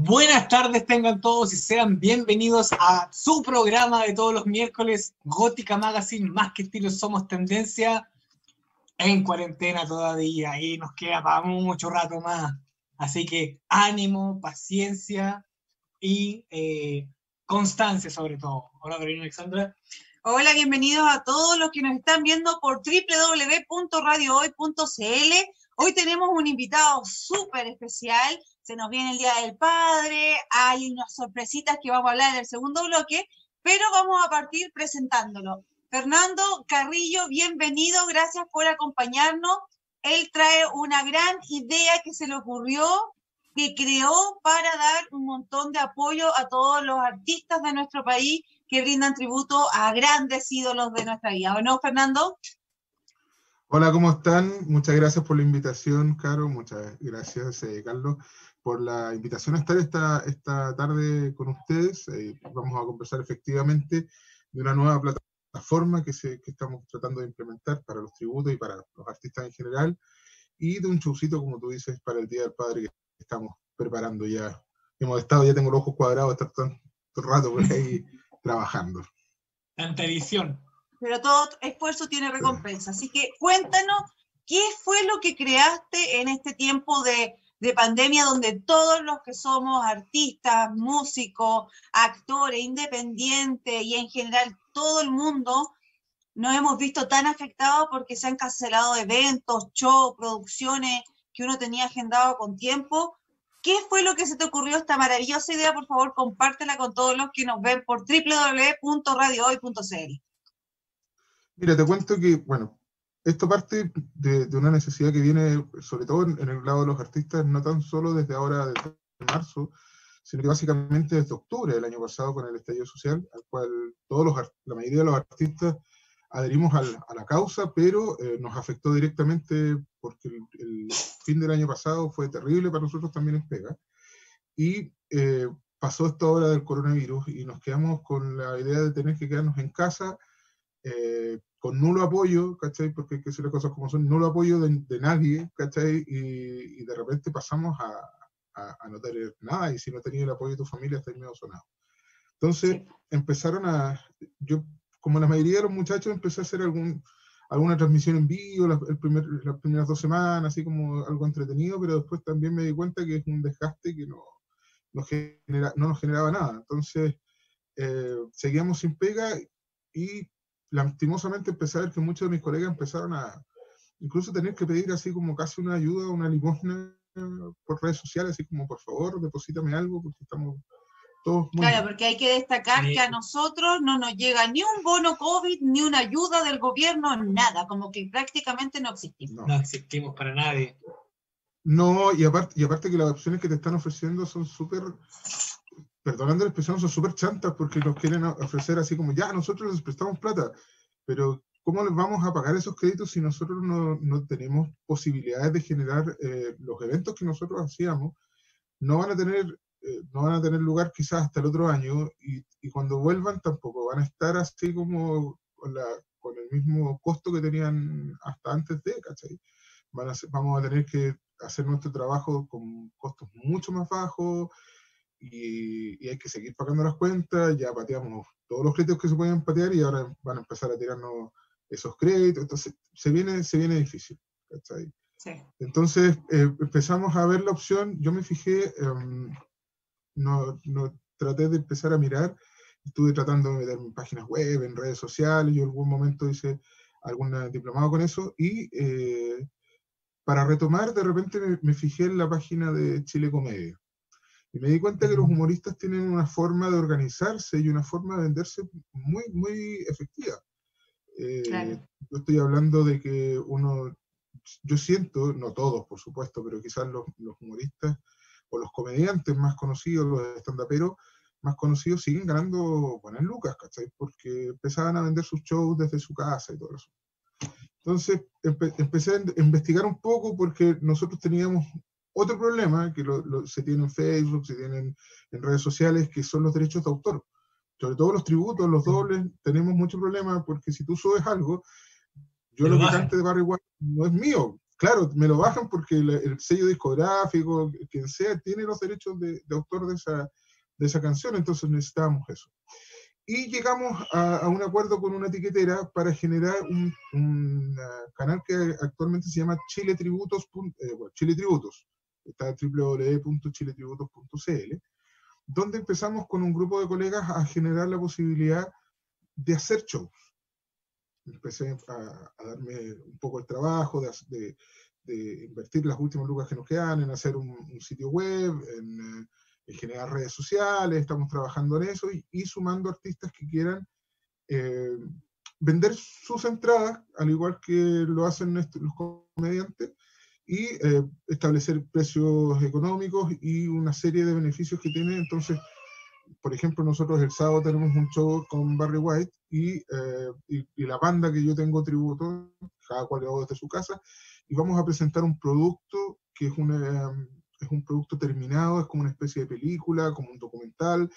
Buenas tardes tengan todos y sean bienvenidos a su programa de todos los miércoles, Gótica Magazine, más que estilo somos tendencia, en cuarentena todavía y nos queda para mucho rato más. Así que ánimo, paciencia y eh, constancia sobre todo. Hola Carolina Alexandra. Hola, bienvenidos a todos los que nos están viendo por www.radiohoy.cl. Hoy tenemos un invitado súper especial se nos viene el Día del Padre, hay unas sorpresitas que vamos a hablar en el segundo bloque, pero vamos a partir presentándolo. Fernando Carrillo, bienvenido, gracias por acompañarnos. Él trae una gran idea que se le ocurrió, que creó para dar un montón de apoyo a todos los artistas de nuestro país que brindan tributo a grandes ídolos de nuestra vida. ¿O no, Fernando? Hola, ¿cómo están? Muchas gracias por la invitación, Caro. Muchas gracias, eh, Carlos por la invitación a estar esta, esta tarde con ustedes. Eh, vamos a conversar efectivamente de una nueva plataforma que, se, que estamos tratando de implementar para los tributos y para los artistas en general, y de un showcito, como tú dices, para el Día del Padre que estamos preparando ya. Hemos estado, ya tengo los ojos cuadrados, estar tanto rato por ahí trabajando. Tanta edición. Pero todo esfuerzo tiene recompensa. Así que cuéntanos, ¿qué fue lo que creaste en este tiempo de de pandemia donde todos los que somos artistas, músicos, actores, independientes y en general todo el mundo nos hemos visto tan afectados porque se han cancelado eventos, shows, producciones que uno tenía agendado con tiempo. ¿Qué fue lo que se te ocurrió esta maravillosa idea? Por favor, compártela con todos los que nos ven por www.radiohoy.cl. Mira, te cuento que, bueno, esto parte de, una necesidad que viene, sobre todo en, el lado de los artistas, no tan solo desde ahora, desde marzo, sino que básicamente desde octubre del año pasado con el estallido social, al cual todos los, la mayoría de los artistas adherimos a la causa, pero eh, nos afectó directamente porque el, fin del año pasado fue terrible para nosotros también en Pega. Y eh, pasó esto ahora del coronavirus y nos quedamos con la idea de tener que quedarnos en casa eh, con nulo apoyo, ¿cachai? Porque hay que decir las cosas como son, nulo apoyo de, nadie, ¿cachai? Y, de repente pasamos a, a, no tener nada, y si no tenías el apoyo de tu familia, estás medio sonado. Entonces empezaron a, yo como la mayoría de los muchachos empecé a hacer algún, alguna transmisión en vivo el primer, las primeras dos semanas, así como algo entretenido, pero después también me di cuenta que es un desgaste que no, no, genera, no nos generaba nada. Entonces eh, seguíamos sin pega y lastimosamente empecé a ver que muchos de mis colegas empezaron a incluso tener que pedir así como casi una ayuda, una limosna por redes sociales, así como por favor, deposítame algo porque estamos todos muy... Claro, porque hay que destacar que a nosotros no nos llega ni un bono COVID, ni una ayuda del gobierno, nada, como que prácticamente no existimos. No, existimos para nadie. No, y aparte, y aparte que las opciones que te están ofreciendo son súper perdonando la expresión, son súper chantas porque nos quieren ofrecer así como, ya, nosotros les prestamos plata, pero ¿cómo les vamos a pagar esos créditos si nosotros no, no tenemos posibilidades de generar eh, los eventos que nosotros hacíamos? No van a tener, eh, no van a tener lugar quizás hasta el otro año y, cuando vuelvan tampoco van a estar así como con, la, con el mismo costo que tenían hasta antes de, ¿cachai? Van a vamos a tener que hacer nuestro trabajo con costos mucho más bajos, y, hay que seguir pagando las cuentas, ya pateamos todos los créditos que se pueden patear y ahora van a empezar a tirarnos esos créditos, entonces se viene, se viene difícil. Entonces eh, empezamos a ver la opción, yo me fijé, em, no, no, traté de empezar a mirar, estuve tratando de meter en páginas web, en redes sociales, yo en algún momento hice algún diplomado con eso. Y eh, para retomar de repente me, me, fijé en la página de Chile Comedia. Y me di cuenta que los humoristas tienen una forma de organizarse y una forma de venderse muy, muy efectiva. Eh, yo estoy hablando de que uno, yo siento, no todos por supuesto, pero quizás los, los humoristas o los comediantes más conocidos, los estandaperos más conocidos, siguen ganando buenas lucas, ¿cachai? Porque empezaban a vender sus shows desde su casa y todo eso. Entonces empecé a investigar un poco porque nosotros teníamos otro problema que se tiene en Facebook, se tiene en, redes sociales, que son los derechos de autor. Sobre todo los tributos, los dobles, tenemos mucho problema porque si tú subes algo, yo lo que cante de Barry White no es mío, claro, me lo bajan porque el, sello discográfico, quien sea, tiene los derechos de, autor de esa, de esa canción, entonces necesitábamos eso. Y llegamos a, un acuerdo con una etiquetera para generar un, canal que actualmente se llama Chile Tributos, eh, Chile Tributos, está www.chiletributos.cl, donde empezamos con un grupo de colegas a generar la posibilidad de hacer shows. Empecé a, darme un poco el trabajo de, invertir las últimas lucas que nos quedan en hacer un, sitio web, en, generar redes sociales, estamos trabajando en eso y, sumando artistas que quieran eh, vender sus entradas, al igual que lo hacen los comediantes, y eh, establecer precios económicos y una serie de beneficios que tiene. Entonces, por ejemplo, nosotros el sábado tenemos un show con Barry White eh, y, y, la banda que yo tengo tributo, cada cual lo desde su casa, y vamos a presentar un producto que es, una, es un producto terminado, es como una especie de película, como un documental.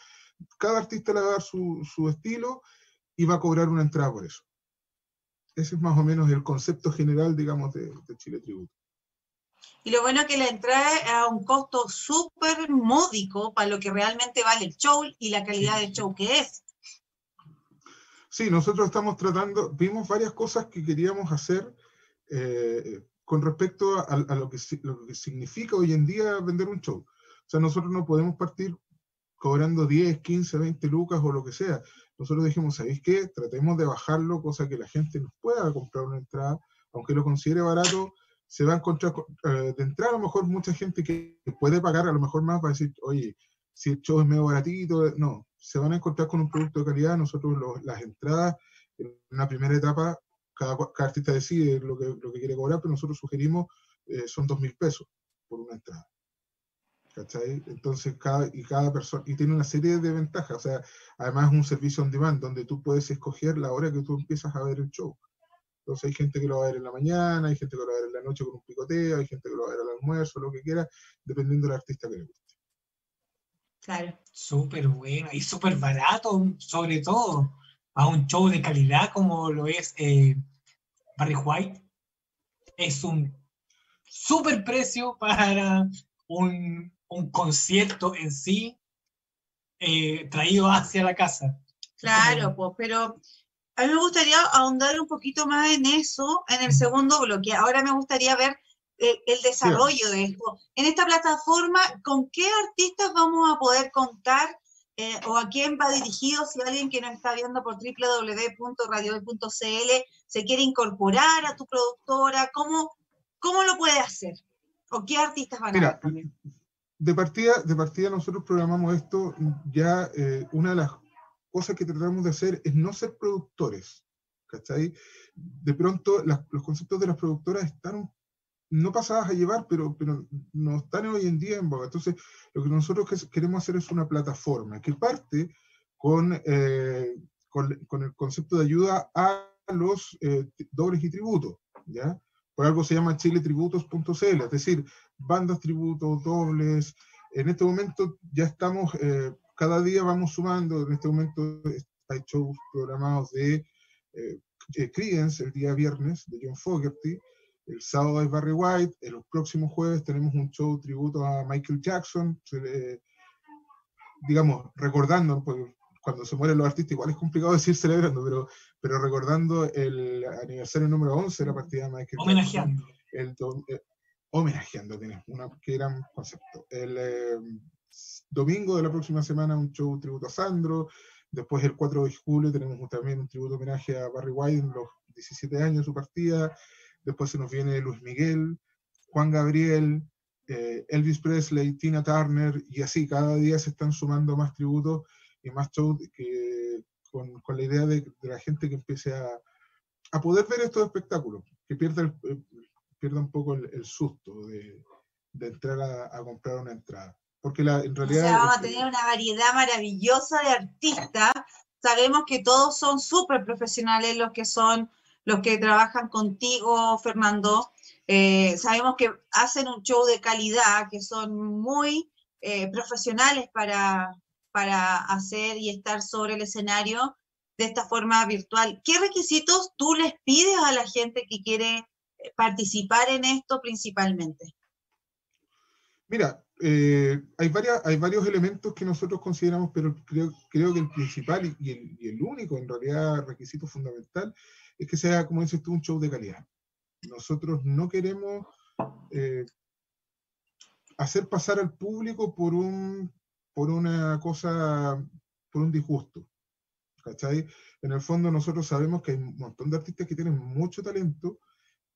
Cada artista le va a dar su, su estilo y va a cobrar una entrada por eso. Ese es más o menos el concepto general, digamos, de Chile Tributo. Y lo bueno es que la entrada es a un costo súper módico para lo que realmente vale el show y la calidad del show que es. Sí, nosotros estamos tratando, vimos varias cosas que queríamos hacer eh, con respecto a, lo, que, lo que significa hoy en día vender un show. O sea, nosotros no podemos partir cobrando 10, 15, 20 lucas o lo que sea. Nosotros dijimos, ¿sabéis qué? Tratemos de bajarlo, cosa que la gente nos pueda comprar una entrada, aunque lo considere barato, se va a encontrar, eh, de entrada a lo mejor mucha gente que puede pagar a lo mejor más para decir, oye, si el show es medio baratito, no, se van a encontrar con un producto de calidad, nosotros las entradas, en una primera etapa, cada, artista decide lo que, lo que quiere cobrar, pero nosotros sugerimos, eh, son dos mil pesos por una entrada. ¿Cachai? Entonces, cada, y cada persona, y tiene una serie de ventajas, o sea, además es un servicio on demand, donde tú puedes escoger la hora que tú empiezas a ver el show. Entonces hay gente que lo va a ver en la mañana, hay gente que lo va a ver en la noche con un picoteo, hay gente que lo va a ver al almuerzo, lo que quiera, dependiendo del artista que le guste. Claro. Súper bueno y súper barato, sobre todo, a un show de calidad como lo es eh, Barry White. Es un súper precio para un, concierto en sí eh, traído hacia la casa. Claro, pues, pero a mí me gustaría ahondar un poquito más en eso en el segundo bloque. Ahora me gustaría ver eh, el desarrollo de esto. En esta plataforma, ¿con qué artistas vamos a poder contar eh, o a quién va dirigido si alguien que nos está viendo por www.radio.cl se quiere incorporar a tu productora? ¿Cómo, cómo lo puede hacer? ¿O qué artistas van a ver De partida, de partida nosotros programamos esto ya, eh, una de las cosa que tratamos de hacer es no ser productores, ¿cachai? De pronto los conceptos de las productoras están no pasadas a llevar, pero, pero no están hoy en día en boga. Entonces, lo que nosotros queremos hacer es una plataforma que parte con, eh, con, el concepto de ayuda a los eh, dobles y tributos, ¿ya? Por algo se llama chiletributos.cl, es decir, bandas, tributos, dobles. En este momento ya estamos eh, cada día vamos sumando, en este momento hay shows programados de eh, Creedence el día viernes, de John Fogerty, el sábado es Barry White, en los próximos jueves tenemos un show tributo a Michael Jackson, digamos, recordando, porque cuando se mueren los artistas igual es complicado decir celebrando, pero, pero recordando el aniversario número 11 de la partida de Michael homenajeando. Jackson. El, eh, homenajeando, tiene una, qué gran concepto. El, eh, domingo de la próxima semana un show tributo a Sandro. Después el 4 de julio tenemos también un tributo homenaje a Barry White en los 17 años de su partida. Después se nos viene Luis Miguel, Juan Gabriel, eh, Elvis Presley, Tina Turner, y así, cada día se están sumando más tributos y más shows con, la idea de, la gente que empiece a, poder ver estos espectáculos, que pierda, eh, un poco el, susto de, entrar a comprar una entrada porque la, en realidad... vamos a tener una variedad maravillosa de artistas. Sabemos que todos son súper profesionales los que son, los que trabajan contigo, Fernando. Eh, sabemos que hacen un show de calidad, que son muy eh, profesionales para, para hacer y estar sobre el escenario de esta forma virtual. ¿Qué requisitos tú les pides a la gente que quiere participar en esto principalmente? Mira, eh, hay, varias, hay varios elementos que nosotros consideramos, pero creo, creo que el principal y el, único, en realidad, requisito fundamental, es que sea, como dices tú, un show de calidad. Nosotros no queremos eh, hacer pasar al público por, un, por una cosa, por un disgusto. ¿Cachai? En el fondo nosotros sabemos que hay un montón de artistas que tienen mucho talento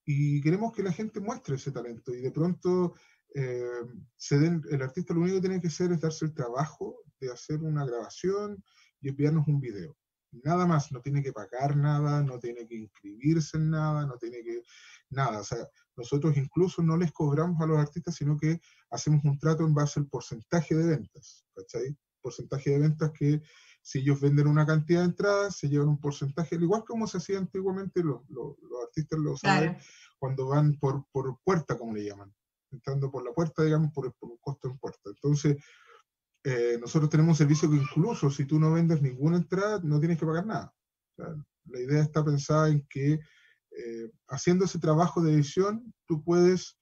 y queremos que la gente muestre ese talento y de pronto eh, se den, el artista lo único que tiene que hacer es darse el trabajo de hacer una grabación y enviarnos un video. Nada más, no tiene que pagar nada, no tiene que inscribirse en nada, no tiene que nada. O sea, nosotros incluso no les cobramos a los artistas, sino que hacemos un trato en base al porcentaje de ventas, ¿cachai? Porcentaje de ventas que si ellos venden una cantidad de entradas, se llevan un porcentaje, igual como se hacía antiguamente, los, los, artistas lo saben, cuando van por, por, puerta, como le llaman, entrando por la puerta, digamos, por, por un costo en puerta. Entonces, eh, nosotros tenemos un servicio que incluso si tú no vendes ninguna entrada, no tienes que pagar nada. O la idea está pensada en que eh, haciendo ese trabajo de edición, tú puedes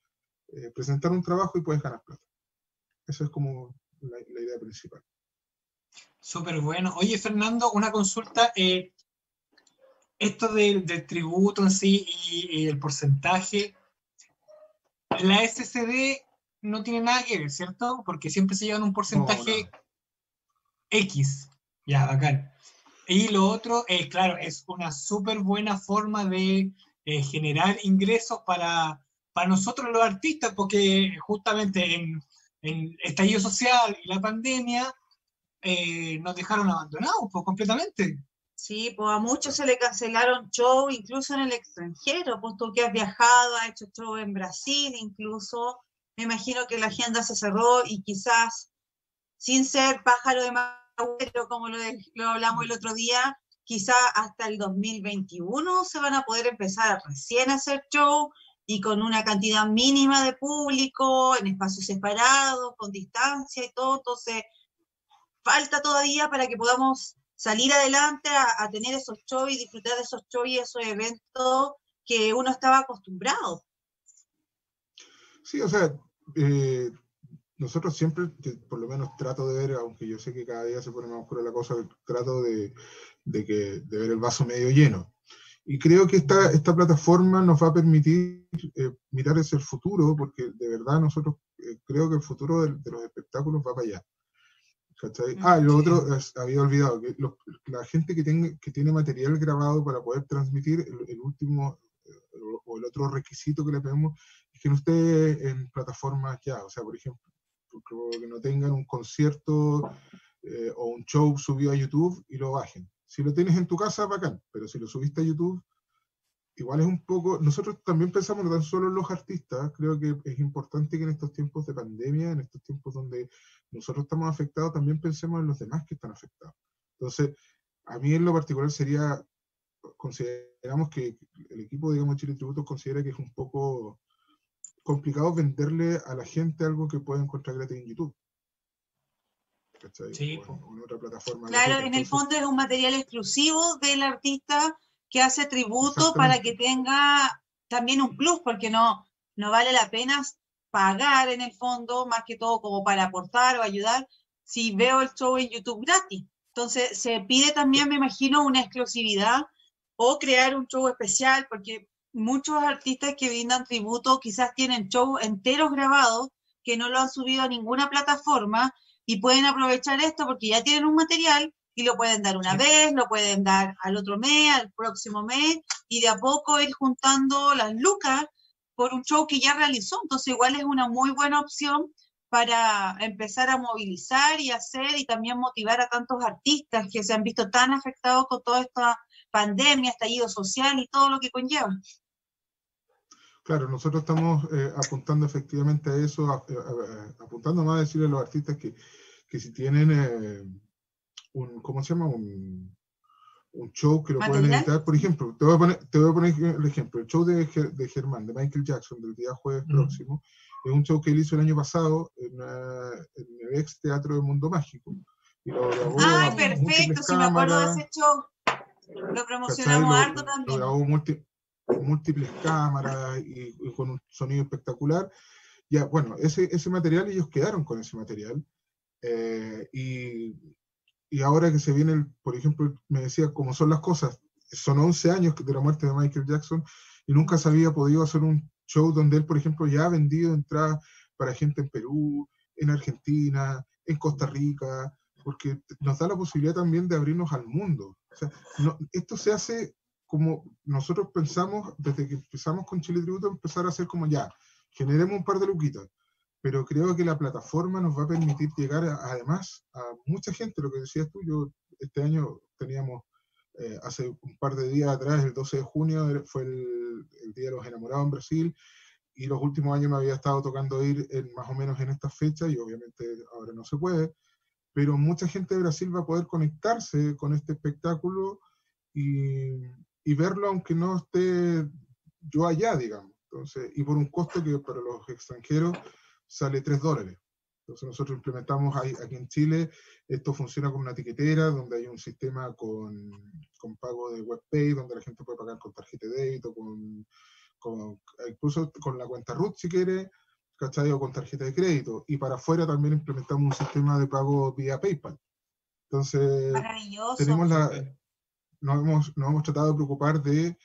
eh, presentar un trabajo y puedes ganar plata. Esa es como la, idea principal. Súper bueno. Oye, Fernando, una consulta. Esto del, del, tributo en sí y, y, el porcentaje, la SCD no tiene nada que ver, ¿cierto? Porque siempre se llevan un porcentaje no, no. X. Ya, bacán. Y lo otro, eh, claro, es una súper buena forma de eh, generar ingresos para, para nosotros los artistas, porque justamente en, en estallido social y la pandemia, eh, nos dejaron abandonados pues, completamente. Sí, pues a muchos se le cancelaron show, incluso en el extranjero, pues tú que has viajado, has hecho show en Brasil, incluso, me imagino que la agenda se cerró y quizás, sin ser pájaro de magüero, como lo, de, lo hablamos el otro día, quizás hasta el 2021 se van a poder empezar recién a hacer show y con una cantidad mínima de público, en espacios separados, con distancia y todo, entonces falta todavía para que podamos salir adelante a, tener esos shows y disfrutar de esos shows y esos eventos que uno estaba acostumbrado. Sí, o sea, eh, nosotros siempre, por lo menos trato de ver, aunque yo sé que cada día se pone más oscura la cosa, trato de, que, de ver el vaso medio lleno. Y creo que esta, esta plataforma nos va a permitir eh, mirar hacia el futuro, porque de verdad nosotros eh, creo que el futuro de los espectáculos va para allá. ¿Cachai? Ah, lo otro, había olvidado, que la gente que, tenga, que tiene material grabado para poder transmitir, el, el último o el otro requisito que le pedimos es que no esté en plataformas ya, o sea, por ejemplo, que no tengan un concierto eh, o un show subido a YouTube y lo bajen. Si lo tienes en tu casa, bacán, pero si lo subiste a YouTube, igual es un poco, nosotros también pensamos no tan solo en los artistas, creo que es importante que en estos tiempos de pandemia, en estos tiempos donde nosotros estamos afectados, también pensemos en los demás que están afectados. Entonces, a mí en lo particular sería, consideramos que el equipo, digamos, Chile Tributos considera que es un poco complicado venderle a la gente algo que puede encontrar gratis en YouTube. ¿cachai? Sí, o, en, o, en, otra plataforma. Claro, en el fondo es un material exclusivo del artista que hace tributo para que tenga también un plus, porque no, no vale la pena pagar en el fondo, más que todo como para aportar o ayudar, si veo el show en YouTube gratis. Entonces se pide también, me imagino, una exclusividad o crear un show especial, porque muchos artistas que brindan tributo quizás tienen shows enteros grabados que no lo han subido a ninguna plataforma y pueden aprovechar esto porque ya tienen un material y lo pueden dar una vez, lo pueden dar al otro mes, al próximo mes, y de a poco ir juntando las lucas por un show que ya realizó. Entonces igual es una muy buena opción para empezar a movilizar y hacer y también motivar a tantos artistas que se han visto tan afectados con toda esta pandemia, estallido social y todo lo que conlleva. Claro, nosotros estamos eh, apuntando efectivamente a eso, a, a, a, apuntando más a decirle a los artistas que, que si tienen eh, un, ¿cómo se llama? Un, un show que lo pueden editar, por ejemplo, te voy, a poner, te voy a poner el ejemplo, el show de, de Germán, de Michael Jackson, del día jueves mm. próximo, es un show que él hizo el año pasado en, uh, en el ex Teatro del Mundo Mágico. Y lo grabó ¡Ay, perfecto! Si me acuerdo de ese show. Lo promocionamos lo, harto también. Lo grabó multi, múltiples cámaras y, con un sonido espectacular. Ya, bueno, ese, ese material, ellos quedaron con ese material. Eh, y, y, ahora que se viene, por ejemplo, me decía cómo son las cosas, son 11 años de la muerte de Michael Jackson y nunca se había podido hacer un show donde él, por ejemplo, ya ha vendido entradas para gente en Perú, en Argentina, en Costa Rica, porque nos da la posibilidad también de abrirnos al mundo. O sea, esto se hace como nosotros pensamos desde que empezamos con Chile Tributo, empezar a hacer como ya, generemos un par de luquitas, pero creo que la plataforma nos va a permitir llegar además a mucha gente, lo que decías tú, yo este año teníamos, eh, hace un par de días atrás, el 12 de junio, fue el, el, Día de los Enamorados en Brasil, y los últimos años me había estado tocando ir en, más o menos en esta fecha, y obviamente ahora no se puede, pero mucha gente de Brasil va a poder conectarse con este espectáculo y, y verlo aunque no esté yo allá, digamos. Entonces, y por un costo que para los extranjeros sale 3 dólares. Entonces nosotros implementamos aquí en Chile, esto funciona con una tiquetera, donde hay un sistema con, con pago de WebPay, donde la gente puede pagar con tarjeta de débito, con, con, incluso con la cuenta RUT si quiere, ¿cachai? O con tarjeta de crédito. Y para afuera también implementamos un sistema de pago vía PayPal. Entonces, tenemos la, nos hemos, nos hemos tratado de preocupar de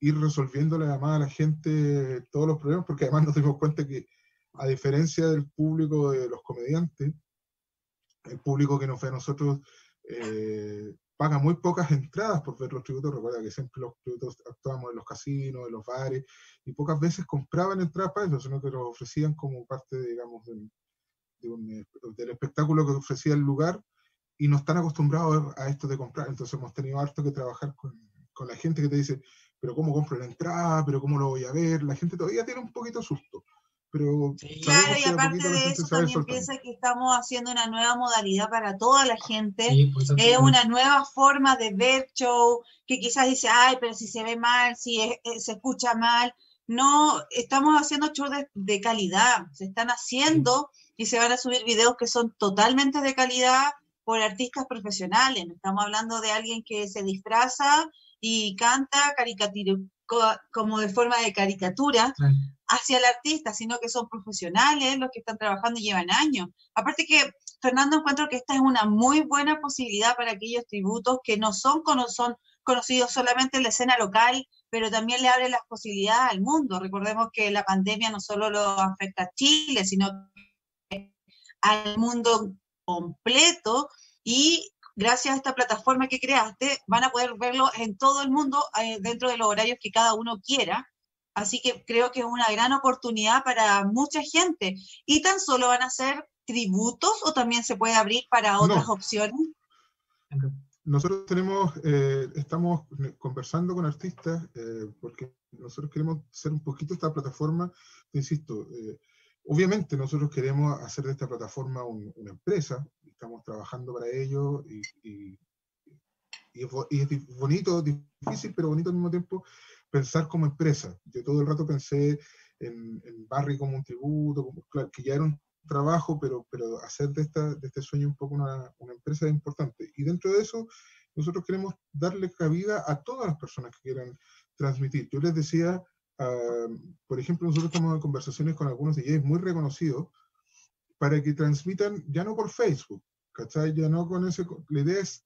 ir resolviéndole además a la gente todos los problemas, porque además nos dimos cuenta que, a diferencia del público de los comediantes, el público que nos ve a nosotros eh, paga muy pocas entradas por ver los tributos. Recuerda que siempre los tributos actuamos en los casinos, en los bares, y pocas veces compraban entradas para eso, sino que los ofrecían como parte, digamos, del, del espectáculo que ofrecía el lugar y no están acostumbrados a esto de comprar. Entonces hemos tenido harto que trabajar con, con, la gente que te dice, pero ¿cómo compro la entrada? ¿Pero cómo lo voy a ver? La gente todavía tiene un poquito susto. Pero claro, y aparte de eso también piensa que estamos haciendo una nueva modalidad para toda la gente. es una nueva forma de ver show, que quizás dice, ay, pero si se ve mal, si se escucha mal. No, estamos haciendo shows de, de, calidad. Se están haciendo y se van a subir videos que son totalmente de calidad por artistas profesionales. No estamos hablando de alguien que se disfraza y canta como de forma de caricatura hacia el artista, sino que son profesionales los que están trabajando y llevan años. Aparte que Fernando encuentro que esta es una muy buena posibilidad para aquellos tributos que no son, son conocidos solamente en la escena local, pero también le abre las posibilidades al mundo. Recordemos que la pandemia no solo lo afecta a Chile, sino al mundo completo y gracias a esta plataforma que creaste van a poder verlo en todo el mundo eh, dentro de los horarios que cada uno quiera. Así que creo que es una gran oportunidad para mucha gente. ¿Y tan solo van a ser tributos o también se puede abrir para otras opciones? Nosotros tenemos, eh, estamos conversando con artistas eh, porque nosotros queremos ser un poquito esta plataforma, insisto, Obviamente nosotros queremos hacer de esta plataforma una empresa, estamos trabajando para ello y, y, es, bonito, difícil, pero bonito al mismo tiempo pensar como empresa. Yo todo el rato pensé en, en Barry como un tributo, como, que ya era un trabajo, pero, pero hacer de, esta, de este sueño un poco una, una empresa es importante. Y dentro de eso, nosotros queremos darle cabida a todas las personas que quieran transmitir. Yo les decía Ah, por ejemplo, nosotros estamos en conversaciones con algunos DJs muy reconocidos para que transmitan ya no por Facebook, ¿cachai? Ya no con ese... La idea es,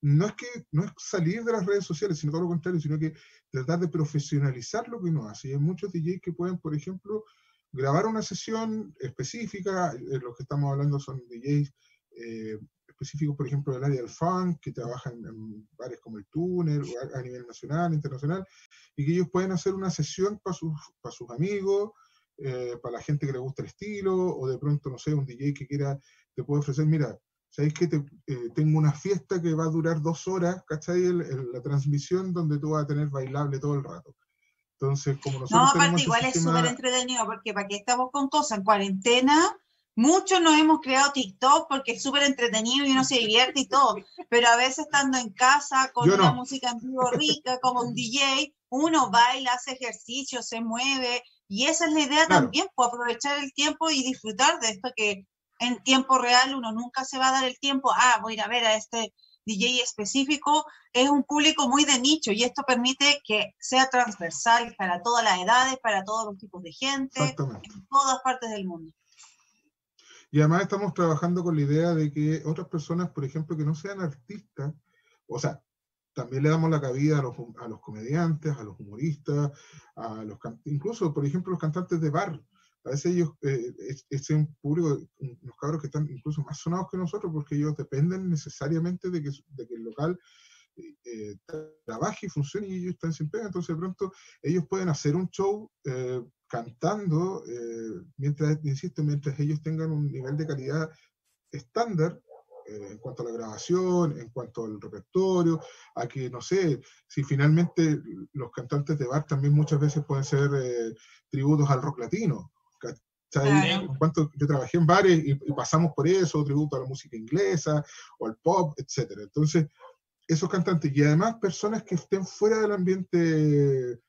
no es que no es salir de las redes sociales, sino todo lo contrario, sino que tratar de profesionalizar lo que uno hace. Y hay muchos DJs que pueden, por ejemplo, grabar una sesión específica, eh, los que estamos hablando son DJs eh, específicos, por ejemplo, del área del funk, que trabajan en bares como el Túnel, a, a nivel nacional, internacional, y que ellos pueden hacer una sesión para sus, para sus amigos, eh, para la gente que le gusta el estilo, o de pronto, no sé, un DJ que quiera, te puede ofrecer, mira, ¿sabéis que te, eh, tengo una fiesta que va a durar dos horas, ¿cachai? la transmisión donde tú vas a tener bailable todo el rato. Entonces, como nosotros... No, aparte igual es súper entretenido, porque para qué estamos con cosas en cuarentena, Muchos nos hemos creado TikTok porque es súper entretenido y uno se divierte y todo, pero a veces estando en casa con una música en vivo rica, como un DJ, uno baila, hace ejercicio, se mueve y esa es la idea también, pues aprovechar el tiempo y disfrutar de esto que en tiempo real uno nunca se va a dar el tiempo, ah, voy a ir a ver a este DJ específico, es un público muy de nicho y esto permite que sea transversal para todas las edades, para todos los tipos de gente, en todas partes del mundo. Y además estamos trabajando con la idea de que otras personas, por ejemplo, que no sean artistas, o sea, también le damos la cabida a los, a los comediantes, a los humoristas, a los incluso, por ejemplo, los cantantes de bar. A veces ellos, eh, es, un público, unos cabros que están incluso más sonados que nosotros, porque ellos dependen necesariamente de que, de que el local eh, trabaje y funcione y ellos están sin pega. Entonces, de pronto, ellos pueden hacer un show eh, cantando, eh, mientras, insisto, mientras ellos tengan un nivel de calidad estándar eh, en cuanto a la grabación, en cuanto al repertorio, a que, no sé, si finalmente los cantantes de bar también muchas veces pueden ser eh, tributos al rock latino. En cuanto yo trabajé en bares y, pasamos por eso, tributo a la música inglesa o al pop, etc. Entonces, esos cantantes y además personas que estén fuera del ambiente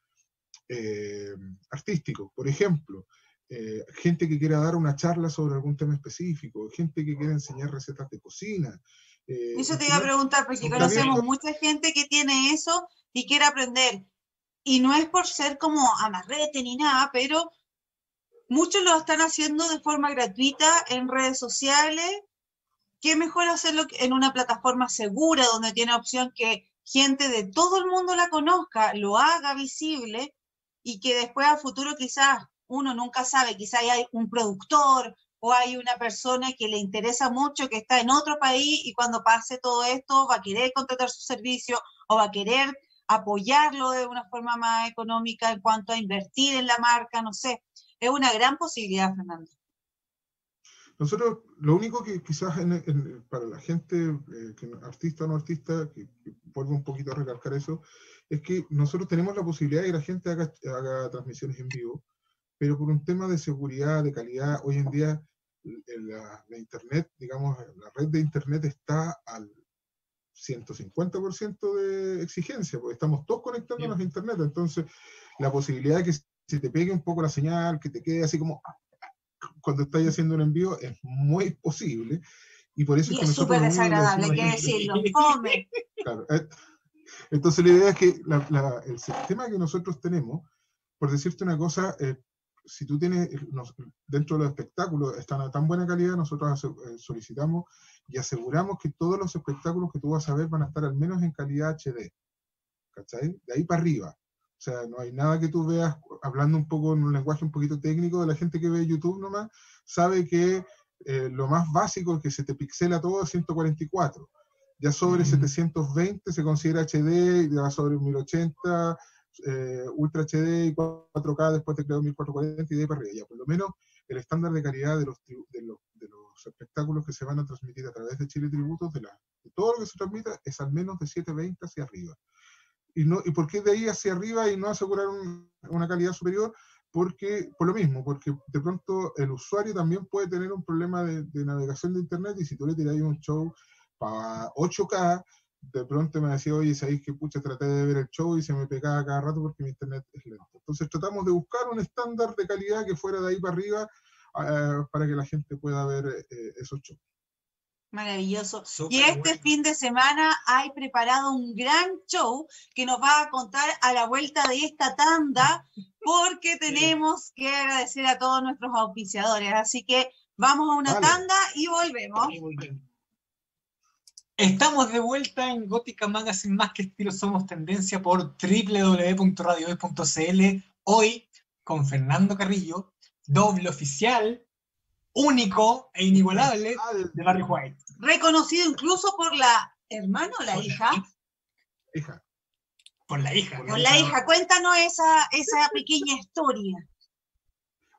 eh, por ejemplo, eh, gente que quiera dar una charla sobre algún tema específico, gente que quiera enseñar recetas de cocina. Eh, eso te iba a preguntar, porque conocemos mucha gente que tiene eso y quiere aprender. Y no es por ser como amarrete ni nada, pero muchos lo están haciendo de forma gratuita en redes sociales. ¿Qué mejor hacerlo en una plataforma segura donde tiene opción que gente de todo el mundo la conozca, lo haga visible y que después a futuro quizás uno nunca sabe, quizá hay un productor o hay una persona que le interesa mucho, que está en otro país y cuando pase todo esto va a querer contratar su servicio o va a querer apoyarlo de una forma más económica en cuanto a invertir en la marca, no sé. Es una gran posibilidad, Fernando. Nosotros, lo único que quizás para la gente, eh, artista o no artista, vuelvo un poquito a recalcar eso, es que nosotros tenemos la posibilidad de que la gente haga transmisiones en vivo, pero por un tema de seguridad, de calidad, hoy en día la, Internet, digamos, la red de Internet está al 150% de exigencia, porque estamos todos conectándonos a Internet, entonces la posibilidad de que se te pegue un poco la señal, que te quede así como cuando estás haciendo un envío, es muy posible. Y por eso es súper desagradable, hay que decirlo. Claro, eh, entonces la idea es que el sistema que nosotros tenemos, por decirte una cosa, eh, si tú tienes, dentro de los espectáculos están a tan buena calidad, nosotros eh, solicitamos y aseguramos que todos los espectáculos que tú vas a ver van a estar al menos en calidad HD. ¿Cachai? De ahí para arriba. O sea, no hay nada que tú veas, hablando un poco en un lenguaje un poquito técnico, de la gente que ve YouTube nomás, sabe que eh, lo más básico es que se te pixela todo a 144. Ya sobre 720 se considera HD, ya sobre 1080 eh, Ultra HD y 4K, después te quedó 1440 y de ahí para arriba. Ya, por lo menos el estándar de calidad de los, de los, de los espectáculos que se van a transmitir a través de Chile Tributos, de, la, de todo lo que se transmita, es al menos de 720 hacia arriba. ¿Y, no, ¿Y por qué de ahí hacia arriba y no asegurar una calidad superior? Porque, por lo mismo, porque de pronto el usuario también puede tener un problema de, de navegación de Internet y si tú le tiras un show para 8K, de pronto me decía, oye, ¿sabéis que pucha? Traté de ver el show y se me pegaba cada rato porque mi internet es lento. Entonces tratamos de buscar un estándar de calidad que fuera de ahí para arriba eh, para que la gente pueda ver eh, esos shows. Maravilloso. y este fin de semana hay preparado un gran show que nos va a contar a la vuelta de esta tanda, porque tenemos que agradecer a todos nuestros auspiciadores. Así que vamos a una tanda y volvemos. Estamos de vuelta en Gótica Magazine, más que estilo somos tendencia por www.radiohoy.cl. Hoy con Fernando Carrillo, doble oficial, único e inigualable de Barry White. Reconocido incluso por la hermana o la hija. hija. Por la hija. Por la hija. Cuéntanos esa, esa pequeña historia.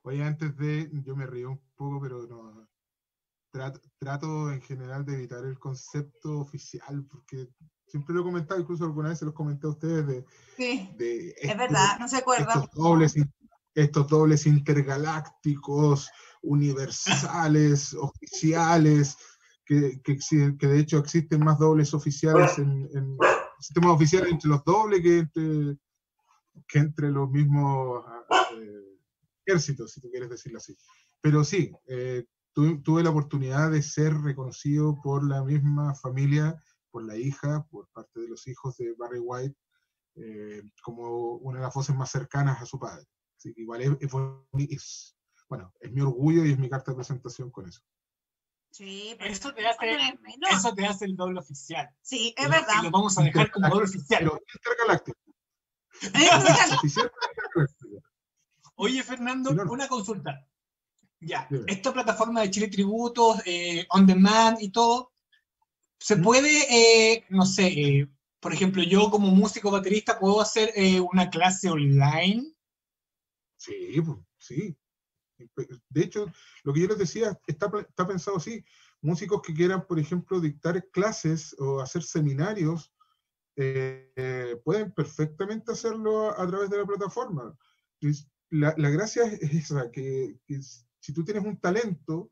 Oye, antes de, yo me río un poco, pero no, trato, en general de evitar el concepto oficial, porque siempre lo he comentado, incluso alguna vez se los comenté a ustedes de... Sí, es verdad, no se acuerda. Estos dobles, estos dobles intergalácticos, universales, oficiales, que, que, que, de hecho existen más dobles oficiales en, en sistemas oficiales entre los dobles que entre, que entre los mismos eh, ejércitos, si tú quieres decirlo así. Pero sí, eh, tuve la oportunidad de ser reconocido por la misma familia por la hija, por parte de los hijos de Barry White, eh, como una de las voces más cercanas a su padre. Así que igual es, bueno, es mi orgullo y es mi carta de presentación con eso. Sí, pero eso te, hace, eso te hace el doble oficial. Sí, es verdad. Y lo vamos a dejar como doble oficial. intergaláctico. Oye, Fernando, una consulta. Ya, esta plataforma de Chile Tributos, eh, On Demand y todo, ¿se puede, eh, no sé, eh, por ejemplo, yo como músico baterista, ¿puedo hacer una clase online? Sí, sí. De hecho, lo que yo les decía está, está pensado así. Músicos que quieran, por ejemplo, dictar clases o hacer seminarios, pueden perfectamente hacerlo a, través de la plataforma. La, la gracia es esa, que, que si tú tienes un talento,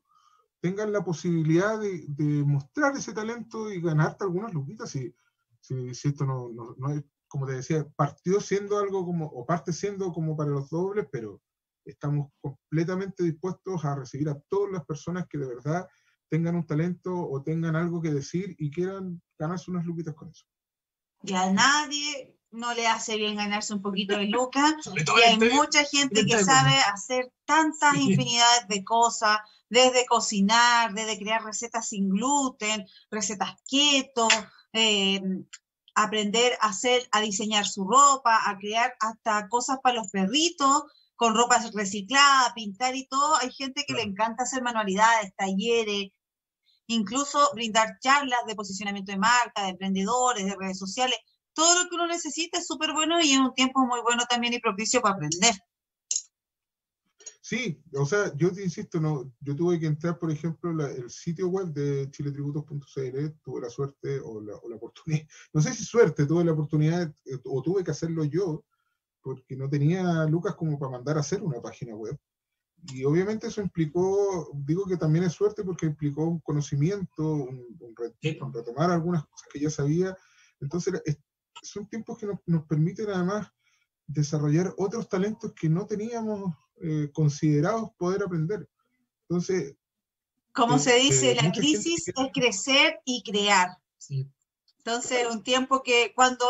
tengan la posibilidad de, mostrar ese talento y ganarte algunas luquitas. Si, si, esto no, no, es, como te decía, partió siendo algo como, o parte siendo como para los dobles, pero estamos completamente dispuestos a recibir a todas las personas que de verdad tengan un talento o tengan algo que decir y quieran ganarse unas luquitas con eso. Y a nadie no le hace bien ganarse un poquito de lucas. y hay mucha gente que sabe hacer tantas infinidades de cosas, desde cocinar, desde crear recetas sin gluten, recetas keto, eh, aprender a hacer, a diseñar su ropa, a crear hasta cosas para los perritos con ropa reciclada, pintar y todo. Hay gente que le encanta hacer manualidades, talleres, incluso brindar charlas de posicionamiento de marca, de emprendedores, de redes sociales todo lo que uno necesita es súper bueno y es un tiempo muy bueno también y propicio para aprender. Sí, o sea, yo te insisto, no, yo tuve que entrar, por ejemplo, el sitio web de chiletributos.cl, tuve la suerte o la, oportunidad, no sé si suerte, tuve la oportunidad eh, o tuve que hacerlo yo, porque no tenía lucas como para mandar a hacer una página web. Y obviamente eso implicó, digo que también es suerte porque implicó un conocimiento, un, retomar algunas cosas que ya sabía. Entonces, son tiempos que nos, permiten además desarrollar otros talentos que no teníamos eh, considerados poder aprender. Entonces... Como se dice, eh, la crisis es crecer y crear. Entonces, un tiempo que cuando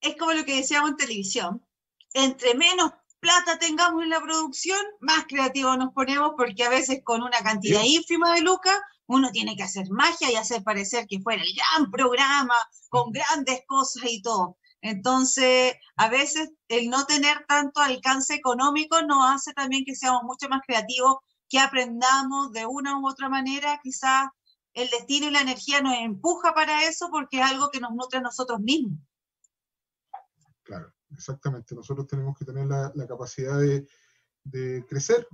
es como lo que decíamos en televisión, entre menos plata tengamos en la producción, más creativos nos ponemos porque a veces con una cantidad ínfima de lucas uno tiene que hacer magia y hacer parecer que fuera el gran programa con grandes cosas y todo. Entonces, a veces el no tener tanto alcance económico nos hace también que seamos mucho más creativos, que aprendamos de una u otra manera, quizás el destino y la energía nos empuja para eso porque es algo que nos nutre a nosotros mismos. Claro, exactamente. Nosotros tenemos que tener la, capacidad de, de crecer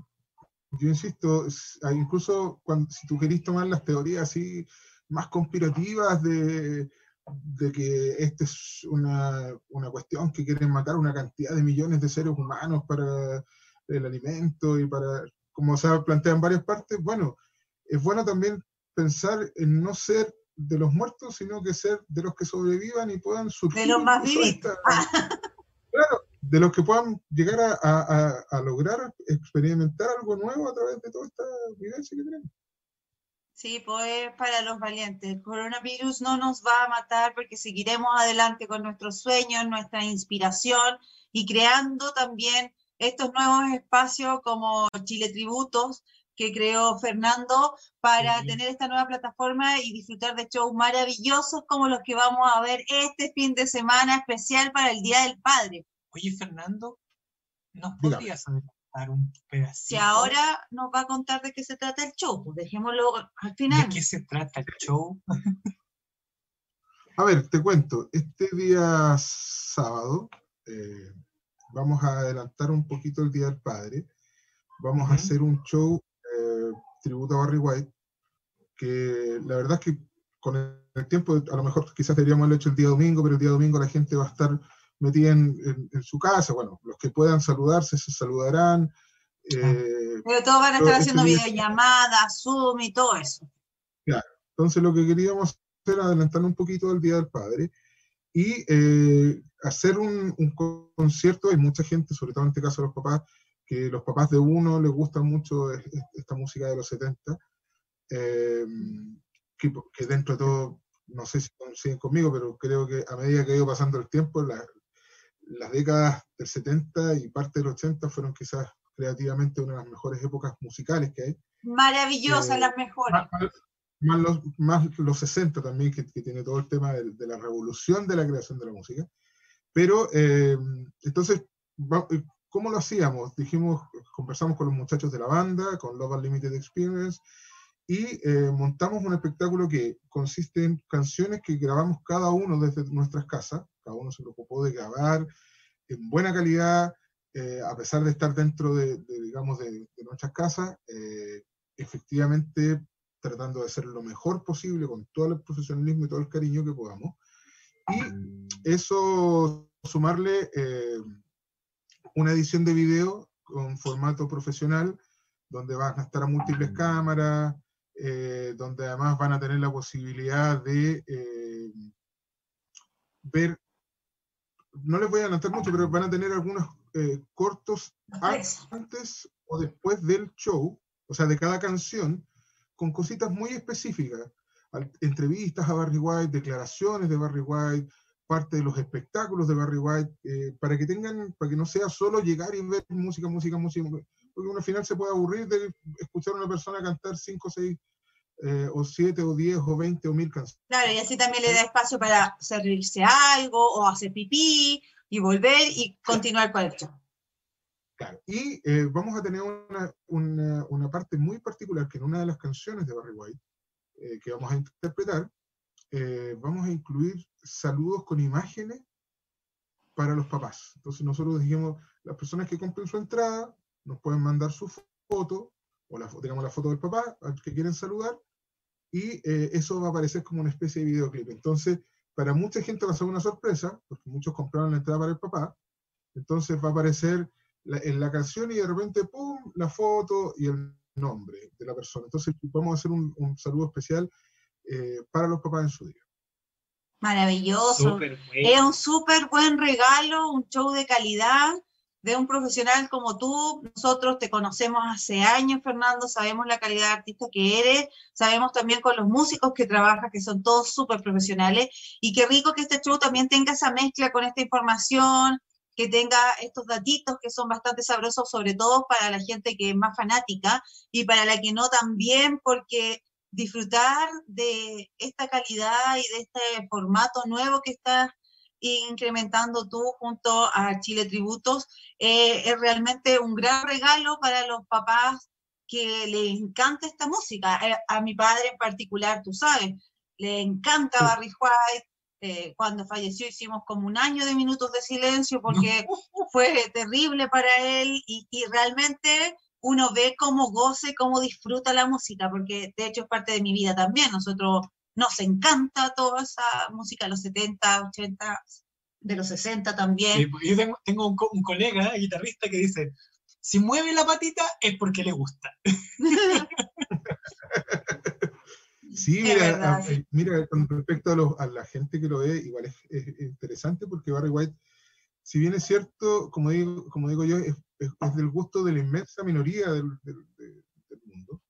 yo insisto, incluso cuando, si tú querés tomar las teorías así más conspirativas de, de que esta es una, una, cuestión que quieren matar una cantidad de millones de seres humanos para el alimento y para, como se plantea en varias partes, bueno, es bueno también pensar en no ser de los muertos, sino que ser de los que sobrevivan y puedan surgir. De los más vivos. Claro, de los que puedan llegar a, lograr experimentar algo nuevo a través de toda esta vivencia que tenemos. Sí, pues para los valientes. El coronavirus no nos va a matar porque seguiremos adelante con nuestros sueños, nuestra inspiración y creando también estos nuevos espacios como Chile Tributos que creó Fernando para tener esta nueva plataforma y disfrutar de shows maravillosos como los que vamos a ver este fin de semana especial para el Día del Padre. Oye, Fernando, ¿nos podrías contar un pedacito? Si ahora nos va a contar de qué se trata el show, pues dejémoslo al final. ¿De qué se trata el show? a ver, te cuento. Este día sábado eh, vamos a adelantar un poquito el Día del Padre. Vamos a hacer un show eh, tributo a Barry White, que la verdad es que con el tiempo, a lo mejor quizás deberíamos haberlo hecho el día domingo, pero el día domingo la gente va a estar metida en, su casa. Bueno, los que puedan saludarse se saludarán. Eh, pero todos van a estar haciendo videollamadas, Zoom y todo eso. Claro. Entonces lo que queríamos hacer era adelantar un poquito el Día del Padre y eh, hacer un, concierto. Hay mucha gente, sobre todo en este caso los papás, que los papás de uno les gusta mucho esta música de los 70, eh, que, que, dentro de todo no sé si coinciden conmigo, pero creo que a medida que ha ido pasando el tiempo, las décadas del 70 y parte del 80 fueron quizás creativamente una de las mejores épocas musicales que hay. Maravillosas, las mejores. Más, los, más los 60 también, que, tiene todo el tema de, la revolución de la creación de la música. Pero, eh, entonces, ¿cómo lo hacíamos? Dijimos, conversamos con los muchachos de la banda, con Love Unlimited Experience, y eh, montamos un espectáculo que consiste en canciones que grabamos cada uno desde nuestras casas, cada uno se preocupó de grabar en buena calidad, eh, a pesar de estar dentro de, digamos, de, nuestras casas, eh, efectivamente tratando de hacer lo mejor posible con todo el profesionalismo y todo el cariño que podamos. Y eso, sumarle una edición de video con formato profesional, donde van a estar a múltiples cámaras, eh, donde además van a tener la posibilidad de eh, ver, no les voy a adelantar mucho, pero van a tener algunos eh, cortos antes o después del show, o sea, de cada canción, con cositas muy específicas, entrevistas a Barry White, declaraciones de Barry White, parte de los espectáculos de Barry White, para que tengan, para que no sea solo llegar y ver música, música, música, porque uno al final se puede aburrir de escuchar a una persona cantar cinco o seis eh, o siete o diez o veinte o mil canciones. Claro, y así también le da espacio para servirse algo o hacer pipí y volver y continuar con el show. Claro, y eh, vamos a tener una, una, parte muy particular que en una de las canciones de Barry White eh, que vamos a interpretar, vamos a incluir saludos con imágenes para los papás. Entonces nosotros dijimos, las personas que compren su entrada nos pueden mandar su foto o la, digamos, la foto del papá al que quieren saludar y eh, eso va a aparecer como una especie de videoclip. Entonces, para mucha gente va a ser una sorpresa, porque muchos compraron la entrada para el papá, entonces va a aparecer en la canción y de repente, ¡pum!, la foto y el nombre de la persona. Entonces, vamos a hacer un, saludo especial eh, para los papás en su día. Maravilloso. Es un súper buen regalo, un show de calidad de un profesional como tú. Nosotros te conocemos hace años, Fernando, sabemos la calidad de artista que eres, sabemos también con los músicos que trabajas, que son todos súper profesionales, y qué rico que este show también tenga esa mezcla con esta información, que tenga estos datitos que son bastante sabrosos, sobre todo para la gente que es más fanática y para la que no también, porque disfrutar de esta calidad y de este formato nuevo que estás incrementando tú junto a Chile Tributos. Eh, es realmente un gran regalo para los papás que les encanta esta música. Eh, a mi padre en particular, tú sabes, le encanta Barry White. Eh, cuando falleció hicimos como un año de minutos de silencio porque fue terrible para él y, y realmente uno ve cómo goce, cómo disfruta la música, porque de hecho es parte de mi vida también. Nosotros nos encanta toda esa música de los 70, 80, de los 60 también. Yo tengo, un, colega guitarrista que dice, si mueve la patita es porque le gusta. Sí, mira, con respecto a, la gente que lo ve, igual es, interesante porque Barry White, si bien es cierto, como digo, como digo yo, es, del gusto de la inmensa minoría del, mundo,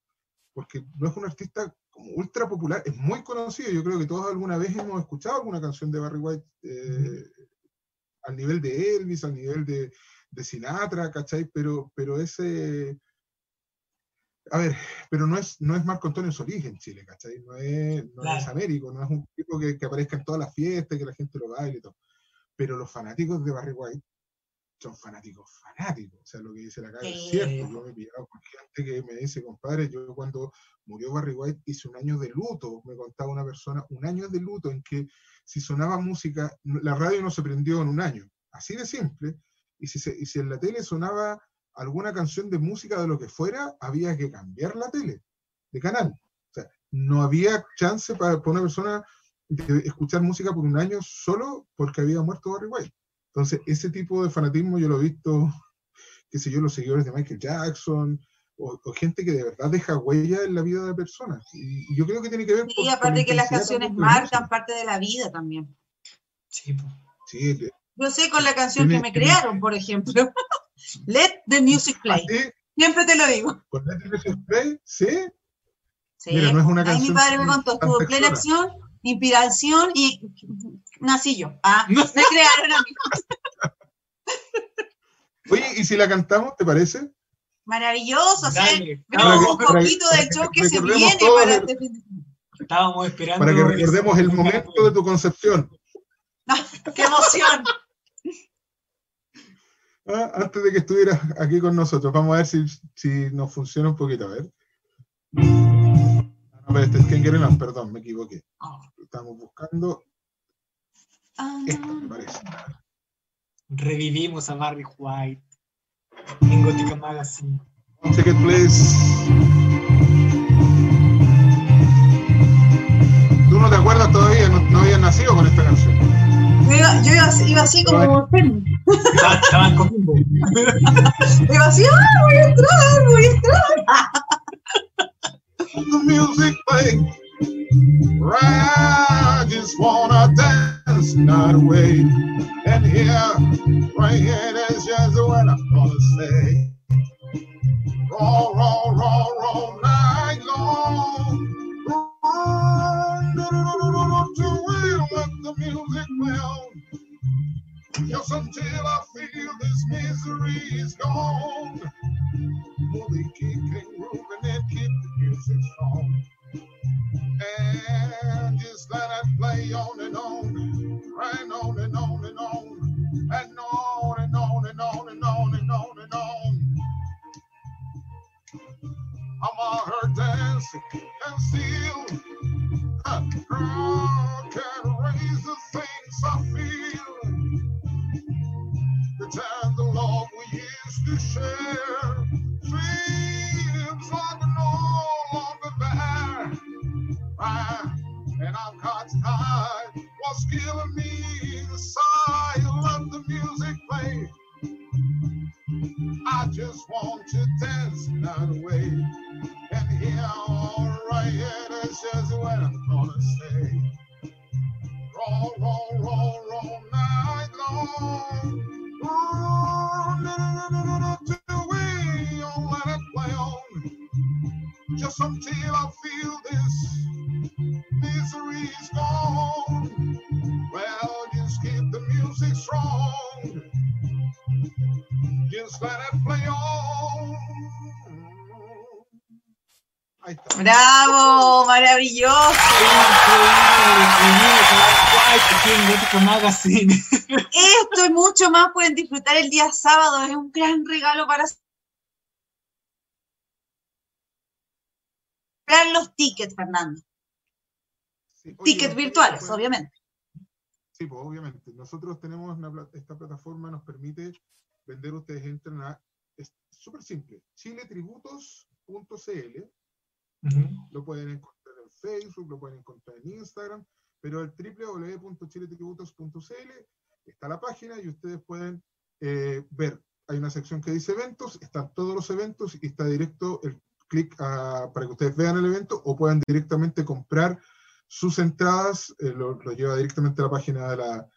porque no es un artista ultra popular, es muy conocido. Yo creo que todos alguna vez hemos escuchado alguna canción de Barry White eh, al nivel de Elvis, al nivel de, de Sinatra, ¿cachai? Pero, pero ese. A ver, pero no es, no es Marco Antonio Solís en Chile, ¿cachai? No es, no es Américo, no es un tipo que, que, aparezca en todas las fiestas, que la gente lo baile y todo. Pero los fanáticos de Barry White son fanáticos, fanáticos. O sea, lo que dice la calle es cierto. Yo me he pillado con gente que me dice, compadre, yo cuando murió Barry White hice un año de luto, me contaba una persona, un año de luto en que si sonaba música, la radio no se prendió en un año, así de simple, y si, y si en la tele sonaba alguna canción de música de lo que fuera, había que cambiar la tele de canal. O sea, no había chance para, para una persona de escuchar música por un año solo porque había muerto Barry White. Entonces, ese tipo de fanatismo yo lo he visto, qué sé yo, los seguidores de Michael Jackson, o, gente que de verdad deja huella en la vida de personas. Y, yo creo que tiene que ver sí, aparte que las canciones marcan parte de la vida también. Sí, sí. Yo sé con la canción que me crearon, por ejemplo. Let the music play. ¿Ah, Siempre te lo digo. ¿Con Let the music play? ¿Sí? Sí. Mira, no es una canción. mi padre me contó, estuvo en plena acción inspiración y nací yo. Ah, me crearon a mí. Oye, ¿y si la cantamos, te parece? Maravilloso, o sea, un poquito del show que se viene para el- este fin de semana. Estábamos esperando. Para que recordemos el momento de tu concepción. ¡Qué emoción! Ah, Antes de que estuvieras aquí con nosotros, vamos a ver si, si nos funciona un poquito. A ver. Ah, pero este es Ken Guerrero, perdón, me equivoqué. Estamos buscando Ah, esta, me parece. Revivimos a Barry White en Gótica Magazine. One second, please. Tú no te acuerdas todavía, no, no habías nacido con esta canción. yo iba, yo iba, iba así como estaban comiendo. Iba así, ¡ah, voy a entrar, voy a entrar! The music play. I just wanna dance night away. And here, right here, that's just what I'm gonna say. Roll, roll, roll, roll night long. Run, do, do, let the music play. Just until I feel this misery is gone. Fully the music music strong. Just let it play on. Ahí está. ¡Bravo! ¡Maravilloso! Esto y mucho más pueden disfrutar el día sábado. Es un gran regalo para comprar los tickets, Fernando. Sí, oye, Tickets virtuales, pueden- obviamente. Sí, pues obviamente. Nosotros tenemos una esta plataforma, nos permite vender, ustedes entran a, es súper simple, chiletributos.cl, lo pueden encontrar en Facebook, lo pueden encontrar en Instagram, pero el www.chiletributos.cl está la página y ustedes pueden eh, ver, hay una sección que dice eventos, están todos los eventos y está directo el clic a- para que ustedes vean el evento o puedan directamente comprar sus entradas, eh, lo, lo lleva directamente a la página de la,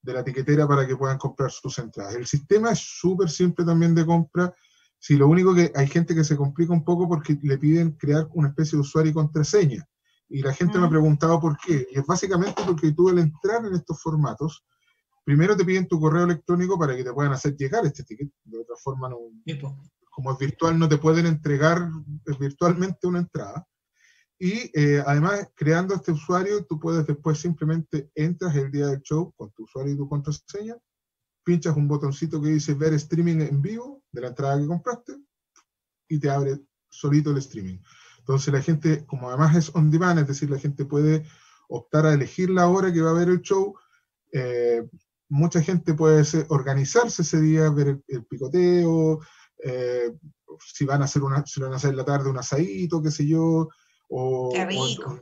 de la etiquetera para que puedan comprar sus entradas. El sistema es súper simple también de compra. Si lo único que hay gente que se complica un poco porque le piden crear una especie de usuario y contraseña. Y la gente me ha preguntado por qué. Y es básicamente porque tú al entrar en estos formatos, primero te piden tu correo electrónico para que te puedan hacer llegar este ticket. De otra forma, no, como es virtual, no te pueden entregar virtualmente una entrada. Y eh, además, creando este usuario, tú puedes después simplemente entras el día del show con tu usuario y tu contraseña, pinchas un botoncito que dice ver streaming en vivo de la entrada que compraste y te abre solito el streaming. Entonces la gente, como además es on demand, es decir, la gente puede optar a elegir la hora que va a ver el show. eh, mucha gente puede ser- organizarse ese día, ver el, picoteo, eh, si van a hacer una, si van a hacer la tarde un asadito, qué sé yo, o, Qué rico.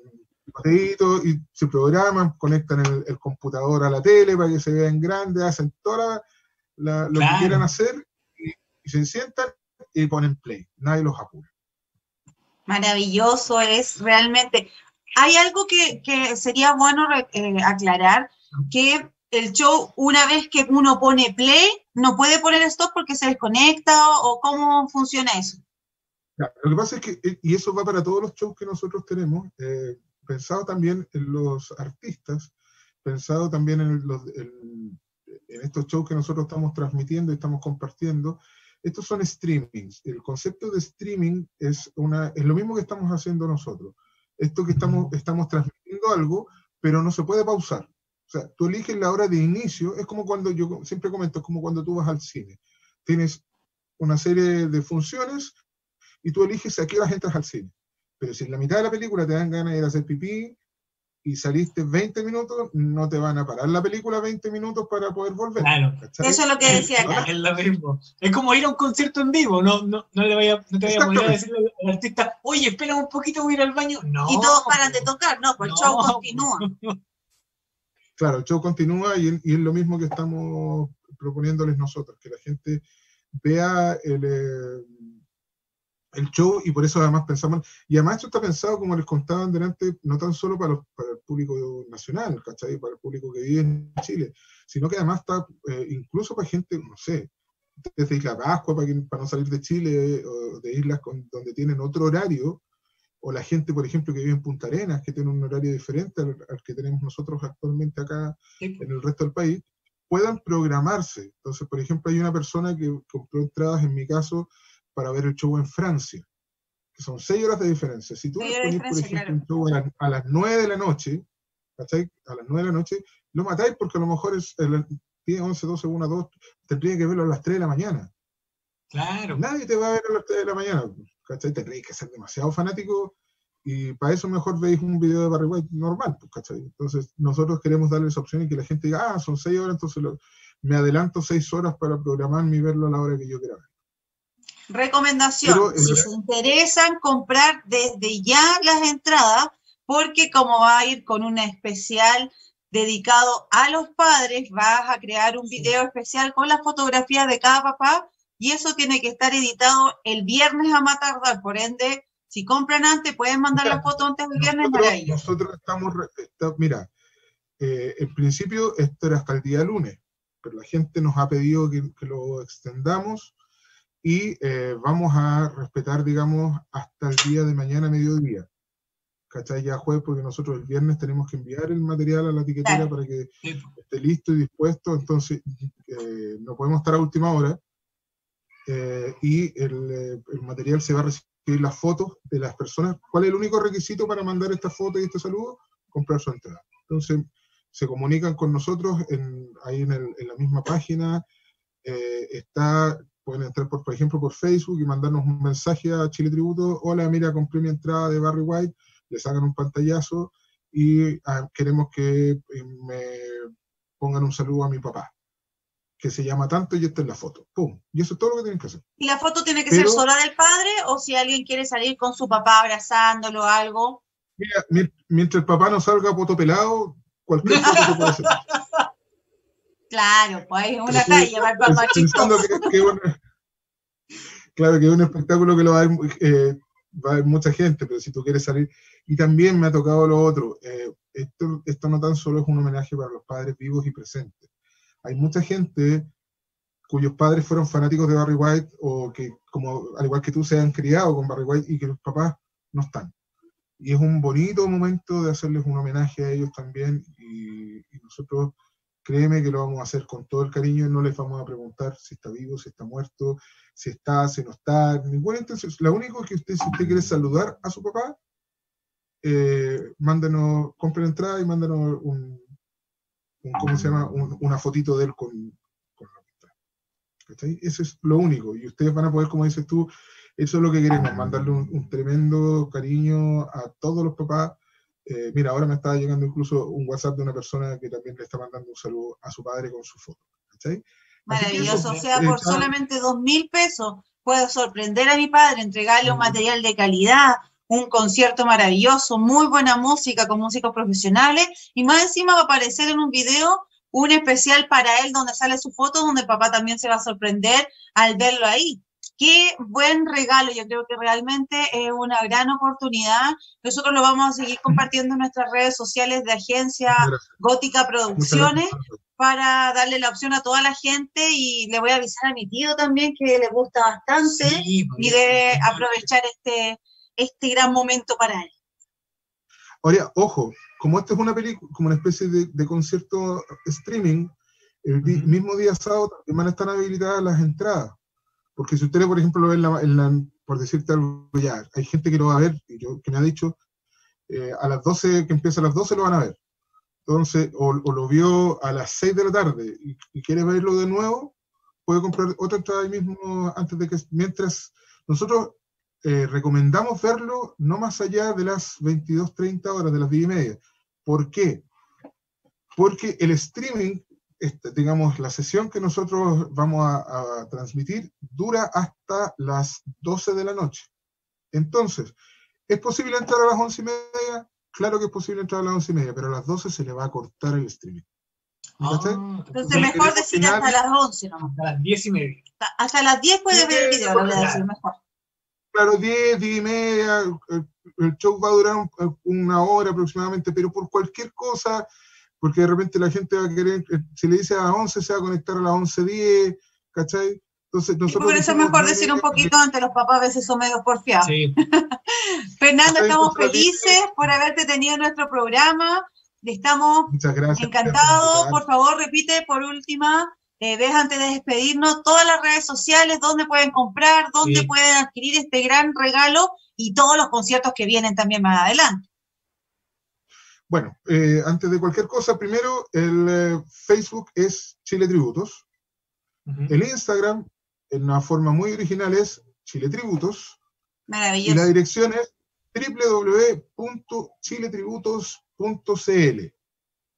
o y se programan, conectan el, el computador a la tele para que se vea en grande, hacen toda la- la- lo Claro. que quieran hacer y, y se sientan y ponen play, nadie los apura. Maravilloso es realmente. Hay algo que, que sería bueno eh, aclarar, que el show, una vez que uno pone play, no puede poner stop porque se desconecta o, o cómo funciona eso. Ya, lo que pasa es que, eh, y eso va para todos los shows que nosotros tenemos, eh, pensado también en los artistas, pensado también en, los, en, estos shows que nosotros estamos transmitiendo y estamos compartiendo. Estos son streamings. El concepto de streaming es, una, es lo mismo que estamos haciendo nosotros. Esto que estamos, estamos transmitiendo algo, pero no se puede pausar. O sea, tú eliges la hora de inicio, es como cuando yo siempre comento, es como cuando tú vas al cine. Tienes una serie de funciones y tú eliges a qué horas entras al cine. Pero si en la mitad de la película te dan ganas de ir a hacer pipí y saliste 20 minutos, no te van a parar la película 20 minutos para poder volver. Claro. Eso es lo que decía acá. Es lo mismo. Es como ir a un concierto en vivo, no, no, no, le vaya, no te vayas a poner a decirle al artista, oye, espera un poquito, voy a ir al baño. No. Y todos paran de tocar, no, pues el show continúa. Claro, el show continúa y, y es lo mismo que estamos proponiéndoles nosotros, que la gente vea el, eh, el show y por eso además pensamos, y además esto está pensado, como les contaban delante, no tan solo para, para el público nacional, ¿cachai? Para el público que vive en Chile, sino que además está eh, incluso para gente, no sé, desde Isla Pascua, para, para no salir de Chile, o de islas con, donde tienen otro horario, o la gente, por ejemplo, que vive en Punta Arenas, que tiene un horario diferente al, al que tenemos nosotros actualmente acá en el resto del país, puedan programarse. Entonces, por ejemplo, hay una persona que compró entradas, en mi caso, para ver el show en Francia, que son seis horas de diferencia. Si tú pones, por ejemplo, un show a, las nueve de la noche, ¿cachai? A las nueve de la noche, lo matáis porque a lo mejor es el 10, 11, 12, 1, 2, tendría que verlo a las 3 de la mañana. Claro. Nadie te va a ver a las 3 de la mañana, ¿cachai? Tendréis que ser demasiado fanático y para eso mejor veis un video de Barry White normal, pues, ¿cachai? Entonces, nosotros queremos darle esa opción y que la gente diga, ah, son seis horas, entonces me adelanto seis horas para programarme y verlo a la hora que yo quiera ver. Recomendación, si se interesan comprar desde ya las entradas, porque como va a ir con un especial dedicado a los padres, vas a crear un video especial con las fotografías de cada papá y eso tiene que estar editado el viernes a más tardar, por ende si compran antes, pueden mandar la foto antes del viernes nosotros, Nosotros estamos, mira, eh, en principio esto era hasta el día lunes, pero la gente nos ha pedido que, lo extendamos y eh, vamos a respetar, digamos, hasta el día de mañana, mediodía. ¿Cachai? Ya jueves, porque nosotros el viernes tenemos que enviar el material a la etiquetera para que esté listo y dispuesto, entonces eh, no podemos estar a última hora. y el, el, material se va a recibir las fotos de las personas. ¿Cuál es el único requisito para mandar esta foto y este saludo? Comprar su entrada. Entonces, se comunican con nosotros en, ahí en, la misma página. Eh, está, pueden entrar, por, por ejemplo, por Facebook y mandarnos un mensaje a Chile Tributo. Hola, mira, compré mi entrada de Barry White. Le sacan un pantallazo y ah, queremos que eh, me pongan un saludo a mi papá que se llama tanto y esta es la foto. ¡Pum! Y eso es todo lo que tienen que hacer. ¿Y la foto tiene que ser sola del padre o si alguien quiere salir con su papá abrazándolo o algo? Mira, mientras el papá no salga poto pelado, cualquier foto se puede hacer. Claro, pues una calle, va el papá Claro que es un espectáculo que lo va a, ver, eh, va a ver mucha gente, pero si tú quieres salir. Y también me ha tocado lo otro. Eh, esto, esto no tan solo es un homenaje para los padres vivos y presentes hay mucha gente cuyos padres fueron fanáticos de Barry White o que, como al igual que tú, se han criado con Barry White y que los papás no están. Y es un bonito momento de hacerles un homenaje a ellos también y, nosotros, créeme que lo vamos a hacer con todo el cariño y no les vamos a preguntar si está vivo, si está muerto, si está, si no está, ninguna intención. Lo único que usted, si usted quiere saludar a su papá, eh, mándenos, compre la entrada y mándenos un, ¿cómo se llama? una fotito de él con, con la ¿Cachai? Eso es lo único. Y ustedes van a poder, como dices tú, eso es lo que queremos, mandarle un, tremendo cariño a todos los papás. Eh, mira, ahora me está llegando incluso un WhatsApp de una persona que también le está mandando un saludo a su padre con su foto. ¿cachai? Maravilloso, o sea, por solamente dos mil pesos puedo sorprender a mi padre, entregarle un material de calidad, un concierto maravilloso, muy buena música con músicos profesionales y más encima va a aparecer en un video un especial para él donde sale su foto, donde el papá también se va a sorprender al verlo ahí. Qué buen regalo, yo creo que realmente es una gran oportunidad. Nosotros lo vamos a seguir compartiendo en nuestras redes sociales de agencia Gótica Producciones para darle la opción a toda la gente y le voy a avisar a mi tío también que le gusta bastante y debe aprovechar este, este gran momento para él. Ahora, ojo, como esta es una película, como una especie de, de concierto streaming, el mismo día sábado también van a estar habilitadas las entradas. Porque si ustedes, por ejemplo, lo ven en la, por decirte algo ya, hay gente que lo va a ver, y yo, que me ha dicho, eh, a las 12, que empieza a las 12 lo van a ver. Entonces, o, lo vio a las 6 de la tarde y, quiere verlo de nuevo, puede comprar otra entrada ahí mismo antes de que, mientras nosotros eh, recomendamos verlo no más allá de las 22.30 horas, de las 10 y media. ¿Por qué? Porque el streaming, este, digamos, la sesión que nosotros vamos a, a transmitir dura hasta las 12 de la noche. Entonces, ¿es posible entrar a las 11 y media? Claro que es posible entrar a las 11 y media, pero a las 12 se le va a cortar el streaming. Ah, Entonces, me mejor decir hasta las 11 nomás. A las diez y media. Hasta- Hasta las 10 puedes ver el video, lo voy a decir mejor. Claro, 10, 10 y media, el, el show va a durar un- una hora aproximadamente, pero por cualquier cosa, porque de repente la gente va a querer, eh, si le dice a las 11, se va a conectar a las 11.10, ¿cachai? Entonces nosotros... por eso es mejor decir un poquito antes, los papás a veces son medio porfiados. Sí. Fernando, estamos felices por haberte tenido en nuestro programa. Estamos gracias. encantados. por Por favor, repite por última eh, vez antes de despedirnos todas las redes sociales, dónde pueden comprar, dónde Sí. pueden adquirir este gran regalo y todos los conciertos que vienen también más adelante. Bueno, eh, antes de cualquier cosa, primero, el eh, Facebook es Chile Tributos. El Instagram, en una forma muy original, es Chile Tributos. Y la Maravilloso. dirección es www.chiletributos.cl.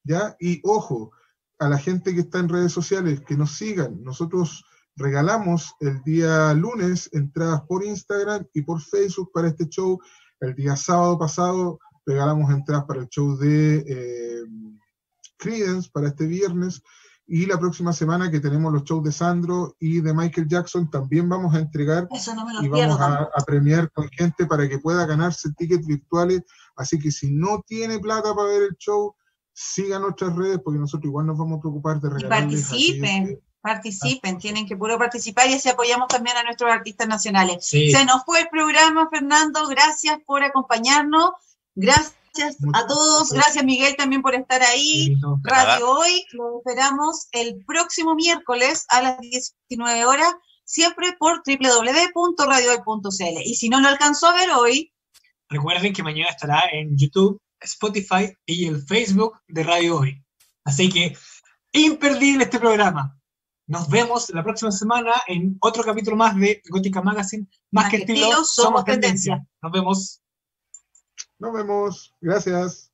¿Ya? Y ojo, a la gente que está en redes sociales, que nos sigan. Nosotros regalamos el día lunes entradas por Instagram y por Facebook para este show. El día sábado pasado regalamos entradas para el show de eh, Creedence para este viernes. Y la próxima semana que tenemos los shows de Sandro y de Michael Jackson, también vamos a entregar Eso no me lo y vamos a, a premiar con gente para que pueda ganarse tickets virtuales. Así que si no tiene plata para ver el show, siga nuestras redes porque nosotros igual nos vamos a preocupar de Y regalarles. a participen, participen, tienen que puro participar y así apoyamos también a nuestros artistas nacionales. Sí. Se nos fue el programa, Fernando. Gracias por acompañarnos. Gracias a todos. gracias. Miguel, también por estar ahí. Radio Hoy. Lo esperamos el próximo miércoles a las 19 horas, siempre por www.radiohoy.cl. Y si no lo alcanzó a ver hoy, Recuerden que mañana estará en YouTube, Spotify y el Facebook de Radio Hoy. Así que imperdible este programa. Nos vemos la próxima semana en otro capítulo más de Gótica Magazine. Más, que, estilo, somos tendencia. Nos vemos. Nos vemos. Gracias.